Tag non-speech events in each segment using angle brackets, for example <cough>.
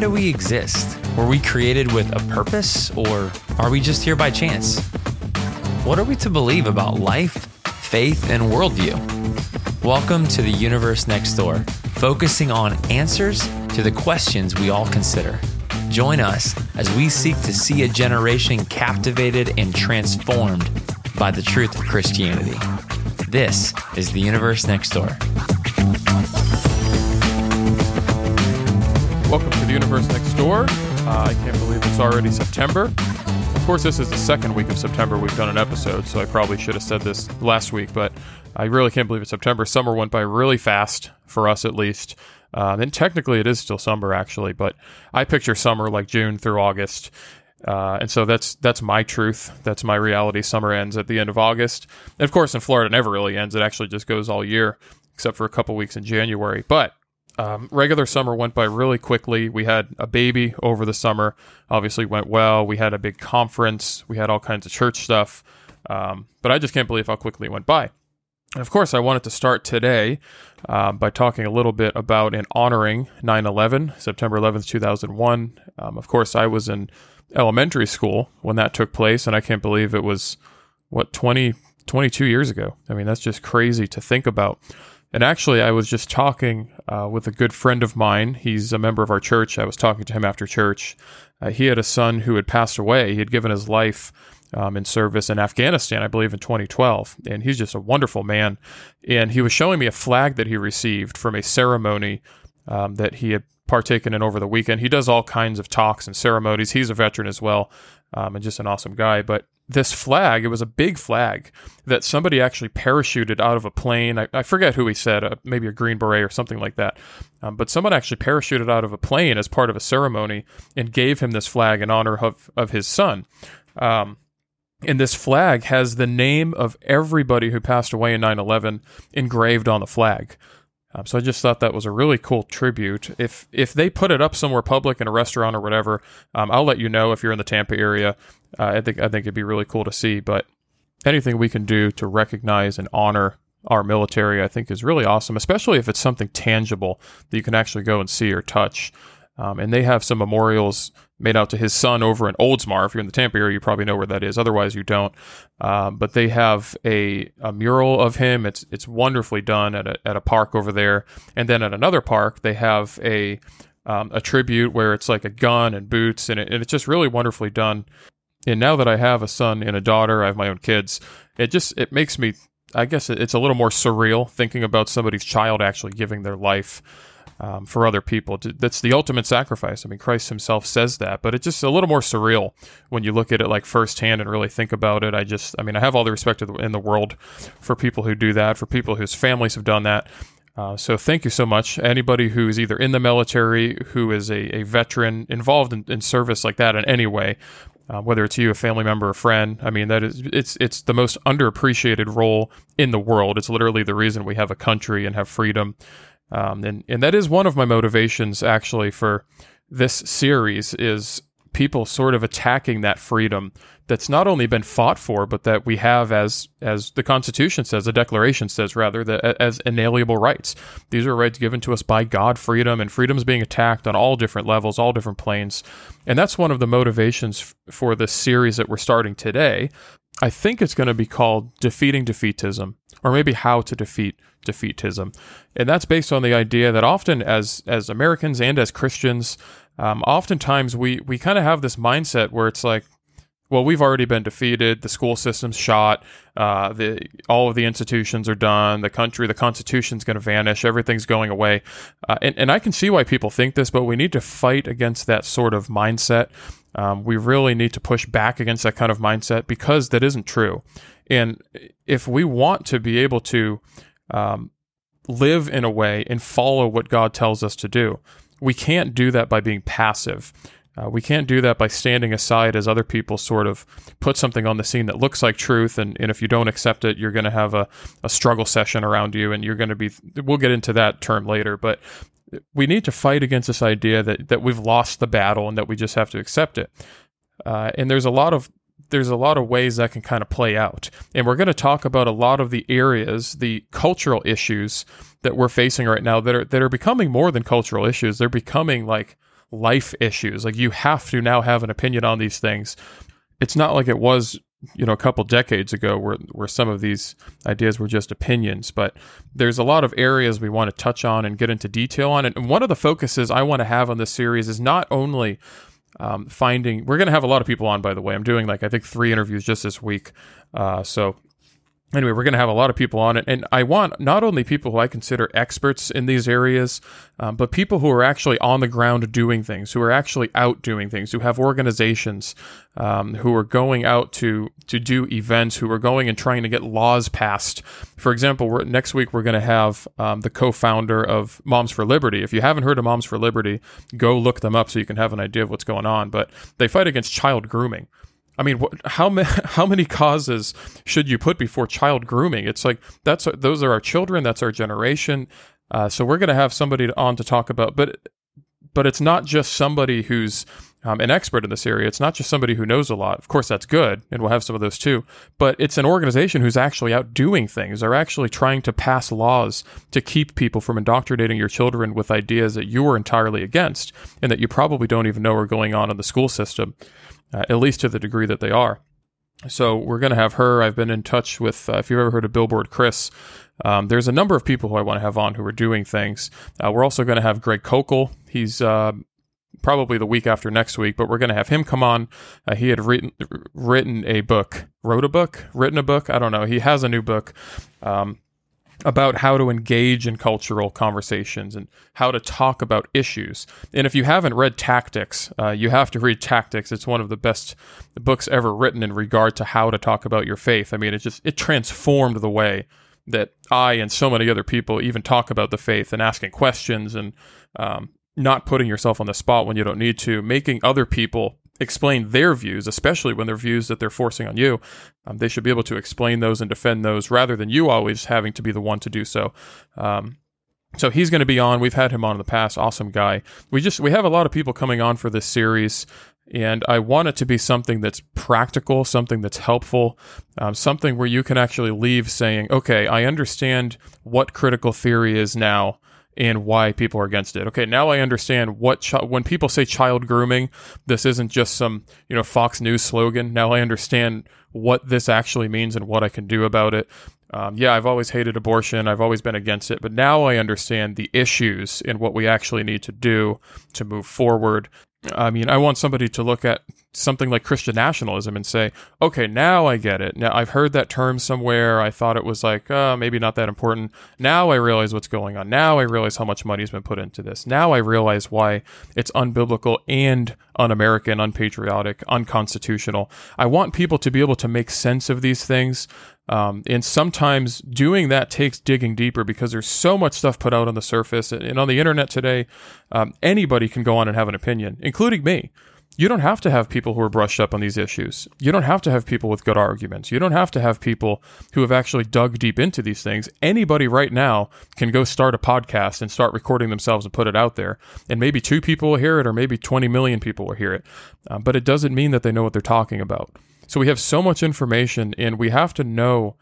Do we exist? Were we created with a purpose, or are we just here by chance? What are we to believe about life, faith, and worldview? Welcome to the Universe Next Door, focusing on answers to the questions we all consider. Join us as we seek to see a generation captivated and transformed by the truth of Christianity. This is the Universe Next Door. Welcome to the Universe Next Door. Uh, I can't believe it's already September. Of course, this is the second week of September we've done an episode, so I probably should have said this last week, but I really can't believe it's September. Summer went by really fast, for us at least. Um, and technically, it is still summer, actually, but I picture summer like June through August. Uh, and so that's that's my truth. That's my reality. Summer ends at the end of August. And of course, in Florida, it never really ends. It actually just goes all year, except for a couple weeks in January. But um, regular summer went by really quickly. We had a baby over the summer, obviously went well. We had a big conference. We had all kinds of church stuff. Um, but I just can't believe how quickly it went by. And of course, I wanted to start today uh, by talking a little bit about and honoring 9 11, September 11th, 2001. Um, of course, I was in elementary school when that took place, and I can't believe it was, what, 20, 22 years ago. I mean, that's just crazy to think about. And actually, I was just talking uh, with a good friend of mine. He's a member of our church. I was talking to him after church. Uh, he had a son who had passed away. He had given his life um, in service in Afghanistan, I believe, in 2012. And he's just a wonderful man. And he was showing me a flag that he received from a ceremony um, that he had partaken in over the weekend. He does all kinds of talks and ceremonies. He's a veteran as well, um, and just an awesome guy. But this flag, it was a big flag that somebody actually parachuted out of a plane. I, I forget who he said, uh, maybe a Green Beret or something like that. Um, but someone actually parachuted out of a plane as part of a ceremony and gave him this flag in honor of, of his son. Um, and this flag has the name of everybody who passed away in 9 11 engraved on the flag. Um, so I just thought that was a really cool tribute. If if they put it up somewhere public in a restaurant or whatever, um, I'll let you know if you're in the Tampa area. Uh, I think I think it'd be really cool to see. But anything we can do to recognize and honor our military, I think, is really awesome. Especially if it's something tangible that you can actually go and see or touch. Um, and they have some memorials made out to his son over in Oldsmar. If you're in the Tampa area, you probably know where that is. Otherwise, you don't. Um, but they have a, a mural of him. It's it's wonderfully done at a, at a park over there. And then at another park, they have a um, a tribute where it's like a gun and boots, and, it, and it's just really wonderfully done. And now that I have a son and a daughter, I have my own kids. It just it makes me. I guess it's a little more surreal thinking about somebody's child actually giving their life um, for other people. That's the ultimate sacrifice. I mean, Christ himself says that, but it's just a little more surreal when you look at it like firsthand and really think about it. I just, I mean, I have all the respect in the world for people who do that, for people whose families have done that. Uh, so thank you so much. Anybody who is either in the military, who is a, a veteran involved in, in, service like that in any way, uh, whether it's you, a family member, a friend. I mean, that is it's it's the most underappreciated role in the world. It's literally the reason we have a country and have freedom. Um, and and that is one of my motivations actually for this series is people sort of attacking that freedom that's not only been fought for, but that we have as as the Constitution says, the Declaration says rather, that as inalienable rights. These are rights given to us by God, freedom, and freedom's being attacked on all different levels, all different planes, and that's one of the motivations f- for this series that we're starting today. I think it's going to be called Defeating Defeatism, or maybe How to Defeat Defeatism. And that's based on the idea that often, as, as Americans and as Christians, um, oftentimes we, we kind of have this mindset where it's like, well, we've already been defeated. The school system's shot. Uh, the all of the institutions are done. The country, the constitution's going to vanish. Everything's going away. Uh, and, and I can see why people think this, but we need to fight against that sort of mindset. Um, we really need to push back against that kind of mindset because that isn't true. And if we want to be able to um, live in a way and follow what God tells us to do, we can't do that by being passive. Uh, we can't do that by standing aside as other people sort of put something on the scene that looks like truth. And, and if you don't accept it, you're going to have a, a struggle session around you and you're going to be, we'll get into that term later. But we need to fight against this idea that, that we've lost the battle and that we just have to accept it. Uh, and there's a lot of there's a lot of ways that can kind of play out. And we're going to talk about a lot of the areas, the cultural issues that we're facing right now that are that are becoming more than cultural issues. They're becoming like life issues. Like you have to now have an opinion on these things. It's not like it was you know a couple decades ago where where some of these ideas were just opinions but there's a lot of areas we want to touch on and get into detail on and one of the focuses I want to have on this series is not only um, finding we're going to have a lot of people on by the way. I'm doing like I think three interviews just this week uh, so anyway, we're going to have a lot of people on it. And I want not only people who I consider experts in these areas, um, but people who are actually on the ground doing things, who are actually out doing things, who have organizations, um, who are going out to, to do events, who are going and trying to get laws passed. For example, next week we're going to have um, the co founder of Moms for Liberty. If you haven't heard of Moms for Liberty, go look them up so you can have an idea of what's going on. But they fight against child grooming. I mean, how many <laughs> how many causes should you put before child grooming? It's like that's those are our children, that's our generation. Uh, so we're going to have somebody on to talk about, but but it's not just somebody who's um, an expert in this area. It's not just somebody who knows a lot. Of course, that's good, and we'll have some of those too. But it's an organization who's actually out doing things. They're actually trying to pass laws to keep people from indoctrinating your children with ideas that you are entirely against and that you probably don't even know are going on in the school system uh, at least to the degree that they are. So we're going to have her. I've been in touch with, uh, if you've ever heard of Billboard Chris, um, there's a number of people who I want to have on who are doing things. Uh, we're also going to have Greg Koukl. He's uh, probably the week after next week, but we're going to have him come on. Uh, he had written written a book, wrote a book, written a book. I don't know. He has a new book. Um, about how to engage in cultural conversations and how to talk about issues. And if you haven't read Tactics, uh, you have to read Tactics. It's one of the best books ever written in regard to how to talk about your faith. I mean, it just it transformed the way that I and so many other people even talk about the faith and asking questions and um, not putting yourself on the spot when you don't need to, making other people explain their views, especially when they're views that they're forcing on you. Um, they should be able to explain those and defend those rather than you always having to be the one to do so. Um, so he's going to be on. We've had him on in the past. Awesome guy. We just we have a lot of people coming on for this series, and I want it to be something that's practical, something that's helpful, um, something where you can actually leave saying, "Okay, I understand what critical theory is now." And why people are against it. Okay, now I understand what chi- when people say child grooming, this isn't just some you know Fox News slogan. Now I understand what this actually means and what I can do about it. Um, yeah, I've always hated abortion. I've always been against it, but now I understand the issues and what we actually need to do to move forward. I mean, I want somebody to look at something like Christian nationalism and say, okay, now I get it. Now I've heard that term somewhere. I thought it was like, uh, maybe not that important. Now I realize what's going on. Now I realize how much money's been put into this. Now I realize why it's unbiblical and un American, unpatriotic, unconstitutional. I want people to be able to make sense of these things. Um, and sometimes doing that takes digging deeper because there's so much stuff put out on the surface and on the internet today. Um, anybody can go on and have an opinion, including me. You don't have to have people who are brushed up on these issues. You don't have to have people with good arguments. You don't have to have people who have actually dug deep into these things. Anybody right now can go start a podcast and start recording themselves and put it out there. And maybe two people will hear it, or maybe 20 million people will hear it. Uh, but it doesn't mean that they know what they're talking about. So we have so much information, and we have to know,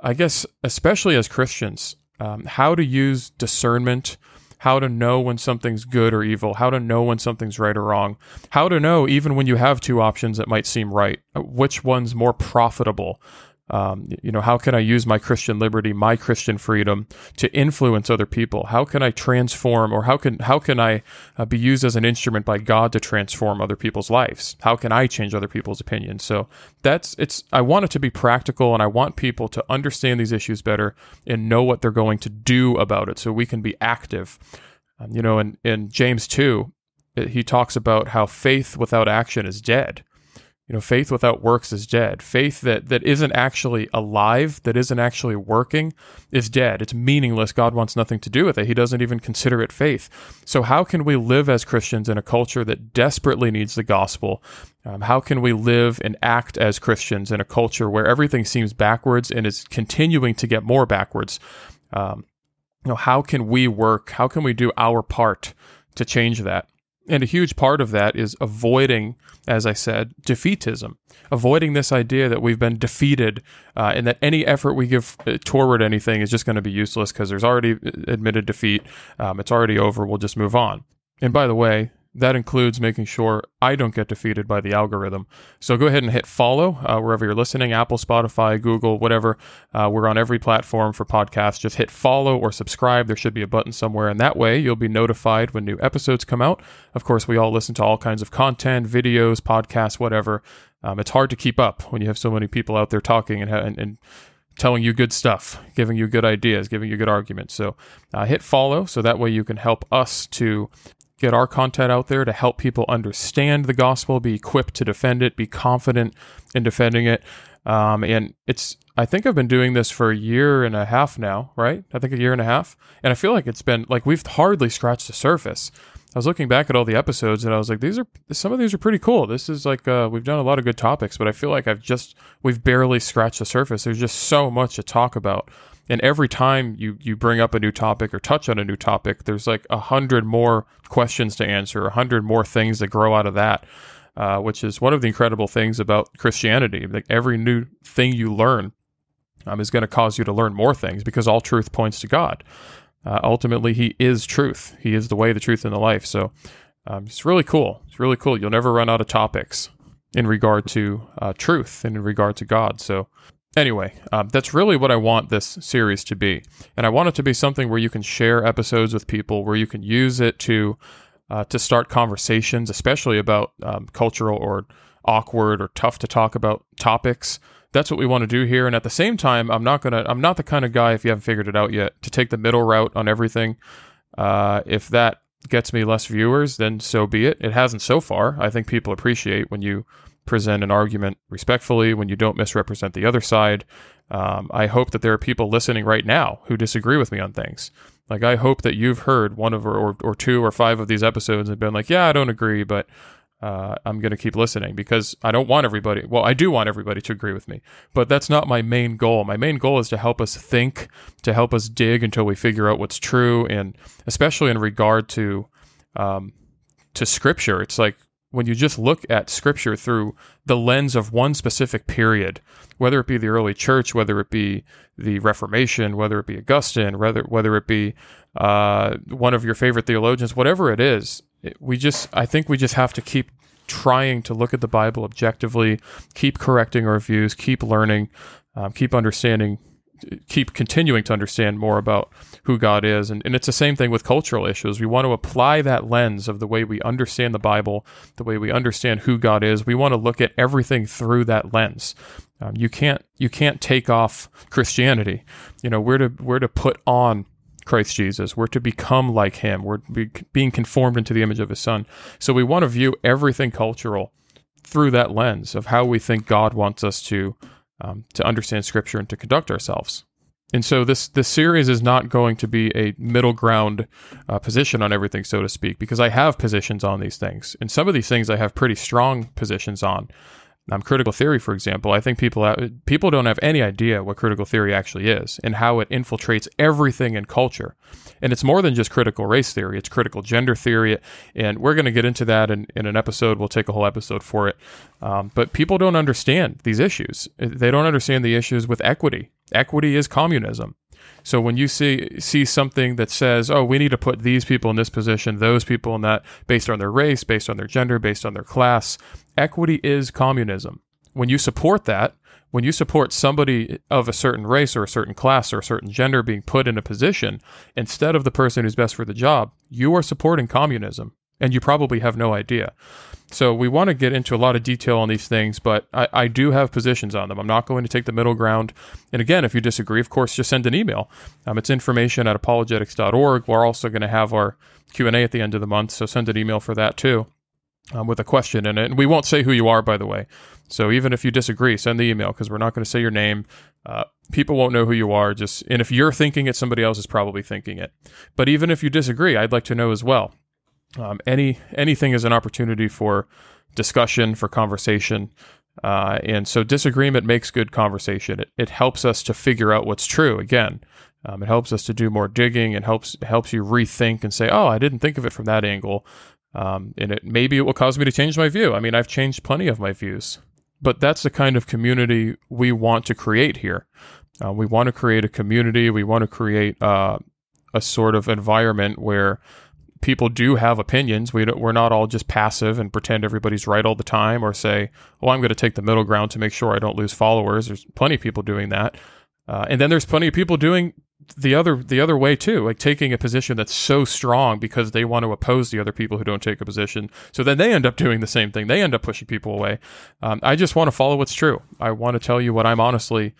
I guess, especially as Christians, um, how to use discernment how to know when something's good or evil, how to know when something's right or wrong, how to know even when you have two options that might seem right, uh, which one's more profitable. Um, you know, how can I use my Christian liberty, my Christian freedom to influence other people? How can I transform, or how can how can I uh, be used as an instrument by God to transform other people's lives? How can I change other people's opinions? So that's it's. I want it to be practical, and I want people to understand these issues better and know what they're going to do about it, so we can be active. Um, you know, in in James two, he talks about how faith without action is dead. You know, faith without works is dead. Faith that, that isn't actually alive, that isn't actually working, is dead. It's meaningless. God wants nothing to do with it. He doesn't even consider it faith. So, how can we live as Christians in a culture that desperately needs the gospel? Um, how can we live and act as Christians in a culture where everything seems backwards and is continuing to get more backwards? Um, you know, how can we work? How can we do our part to change that? And a huge part of that is avoiding, as I said, defeatism, avoiding this idea that we've been defeated uh, and that any effort we give uh, toward anything is just going to be useless because there's already uh, admitted defeat. Um, it's already over. We'll just move on. And by the way, that includes making sure I don't get defeated by the algorithm. So go ahead and hit follow uh, wherever you're listening Apple, Spotify, Google, whatever. Uh, we're on every platform for podcasts. Just hit follow or subscribe. There should be a button somewhere, and that way you'll be notified when new episodes come out. Of course, we all listen to all kinds of content, videos, podcasts, whatever. Um, it's hard to keep up when you have so many people out there talking and, and, and telling you good stuff, giving you good ideas, giving you good arguments. So uh, hit follow so that way you can help us to get our content out there to help people understand the gospel, be equipped to defend it, be confident in defending it. Um, and it's, I think I've been doing this for a year and a half now, right? I think a year and a half. And I feel like it's been like we've hardly scratched the surface. I was looking back at all the episodes and I was like, these are some of these are pretty cool. This is like uh, we've done a lot of good topics, but I feel like I've just we've barely scratched the surface. There's just so much to talk about and every time you you bring up a new topic or touch on a new topic there's like a hundred more questions to answer a hundred more things that grow out of that uh, which is one of the incredible things about christianity. Like every new thing you learn um, is going to cause you to learn more things because all truth points to god. Uh, ultimately he is truth. He is the way the truth and the life. So um, it's really cool. It's really cool. You'll never run out of topics in regard to uh, truth and in regard to god. So Anyway, um, that's really what I want this series to be. And I want it to be something where you can share episodes with people, where you can use it to uh, to start conversations, especially about um, cultural or awkward or tough to talk about topics. That's what we want to do here. And at the same time, I'm not gonna I'm not the kind of guy, if you haven't figured it out yet, to take the middle route on everything. Uh, if that gets me less viewers, then so be it. It hasn't so far. I think people appreciate when you present an argument respectfully, when you don't misrepresent the other side. Um, I hope that there are people listening right now who disagree with me on things. Like, I hope that you've heard one of or, or two or five of these episodes and been like, yeah, I don't agree, but uh, I'm going to keep listening because I don't want everybody. Well, I do want everybody to agree with me, but that's not my main goal. My main goal is to help us think, to help us dig until we figure out what's true, and especially in regard to um, to Scripture. It's like when you just look at scripture through the lens of one specific period, whether it be the early church, whether it be the Reformation, whether it be Augustine, whether whether it be uh, one of your favorite theologians, whatever it is, we just I think we just have to keep trying to look at the Bible objectively, keep correcting our views, keep learning, um, keep understanding keep continuing to understand more about who God is. And, and it's the same thing with cultural issues. We want to apply that lens of the way we understand the Bible, the way we understand who God is. We want to look at everything through that lens. Um, you can't you can't take off Christianity. You know, we're to we're to put on Christ Jesus. We're to become like Him. We're be, being conformed into the image of His Son. So we want to view everything cultural through that lens of how we think God wants us to um, to understand Scripture and to conduct ourselves. And so this this series is not going to be a middle ground uh, position on everything, so to speak, because I have positions on these things, and some of these things I have pretty strong positions on um, critical theory, for example, I think people have, people don't have any idea what critical theory actually is and how it infiltrates everything in culture. And it's more than just critical race theory; it's critical gender theory, and we're going to get into that in, in an episode. We'll take a whole episode for it. Um, but people don't understand these issues. They don't understand the issues with equity. Equity is communism. So when you see see something that says, "Oh, we need to put these people in this position, those people in that, based on their race, based on their gender, based on their class," equity is communism. When you support that, when you support somebody of a certain race or a certain class or a certain gender being put in a position instead of the person who's best for the job, you are supporting communism, and you probably have no idea. So we want to get into a lot of detail on these things, but I, I, do have positions on them. I'm not going to take the middle ground. And again, if you disagree, of course, just send an email. Um, it's information at apologetics.org. We're also going to have our Q&A at the end of the month, so send an email for that too um, with a question in it. And we won't say who you are, by the way. So even if you disagree, send the email because we're not going to say your name. Uh, people won't know who you are. Just and if you're thinking it, somebody else is probably thinking it. But even if you disagree, I'd like to know as well. Um, any anything is an opportunity for discussion, for conversation, uh, and so disagreement makes good conversation. It, it helps us to figure out what's true. Again, um, it helps us to do more digging. It helps helps you rethink and say, "Oh, I didn't think of it from that angle," um, and it maybe it will cause me to change my view. I mean, I've changed plenty of my views, but that's the kind of community we want to create here. Uh, we want to create a community. We want to create uh, a sort of environment where people do have opinions. We we're not all just passive and pretend everybody's right all the time, or say, "Well, I'm going to take the middle ground to make sure I don't lose followers." There's plenty of people doing that, uh, and then there's plenty of people doing the other the other way too, like taking a position that's so strong because they want to oppose the other people who don't take a position. So then they end up doing the same thing. They end up pushing people away. Um, I just want to follow what's true. I want to tell you what I'm honestly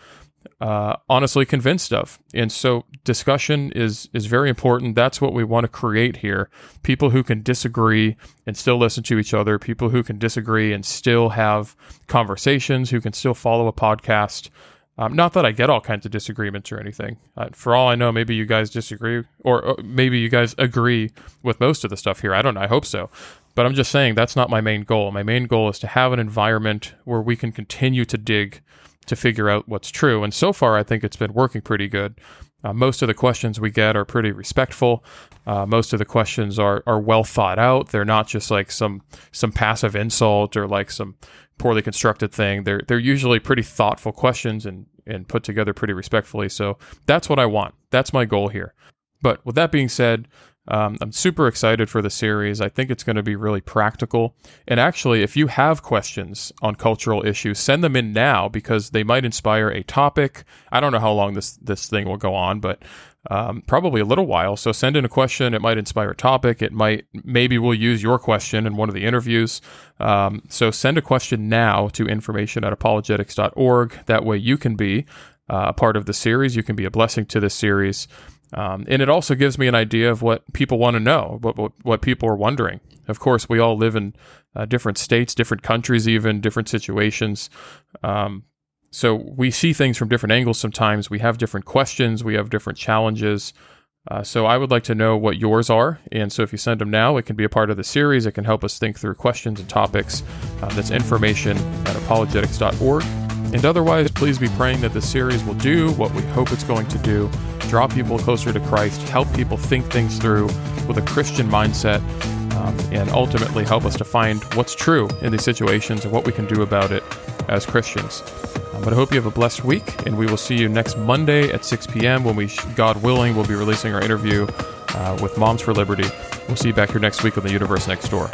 uh, honestly convinced of. And so discussion is is very important. That's what we want to create here. People who can disagree and still listen to each other. People who can disagree and still have conversations. Who can still follow a podcast. Um, not that I get all kinds of disagreements or anything. Uh, for all I know, maybe you guys disagree, or, or maybe you guys agree with most of the stuff here. I don't know. I hope so. But I'm just saying that's not my main goal. My main goal is to have an environment where we can continue to dig to figure out what's true. And so far, I think it's been working pretty good. Uh, most of the questions we get are pretty respectful. Uh, most of the questions are are well thought out. They're not just like some some passive insult or like some poorly constructed thing. They're they're usually pretty thoughtful questions and and put together pretty respectfully. So that's what I want. That's my goal here. But with that being said, um, I'm super excited for the series. I think it's going to be really practical. And actually, if you have questions on cultural issues, send them in now because they might inspire a topic. I don't know how long this this thing will go on, but um, probably a little while. So send in a question. It might inspire a topic. It might maybe we'll use your question in one of the interviews. Um, so send a question now to information at apologetics.org. That way you can be uh, a part of the series. You can be a blessing to this series. Um, and it also gives me an idea of what people want to know, what, what, what people are wondering. Of course, we all live in uh, different states, different countries, even different situations. Um, so we see things from different angles sometimes. We have different questions, we have different challenges. Uh, so I would like to know what yours are. And so if you send them now, it can be a part of the series. It can help us think through questions and topics. Uh, that's information at apologetics.org. And otherwise, please be praying that the series will do what we hope it's going to do draw people closer to Christ, help people think things through with a Christian mindset, um, and ultimately help us to find what's true in these situations and what we can do about it as Christians. Um, but I hope you have a blessed week, and we will see you next Monday at 6 p.m. when we, God willing, will be releasing our interview uh, with Moms for Liberty. We'll see you back here next week on the Universe Next Door.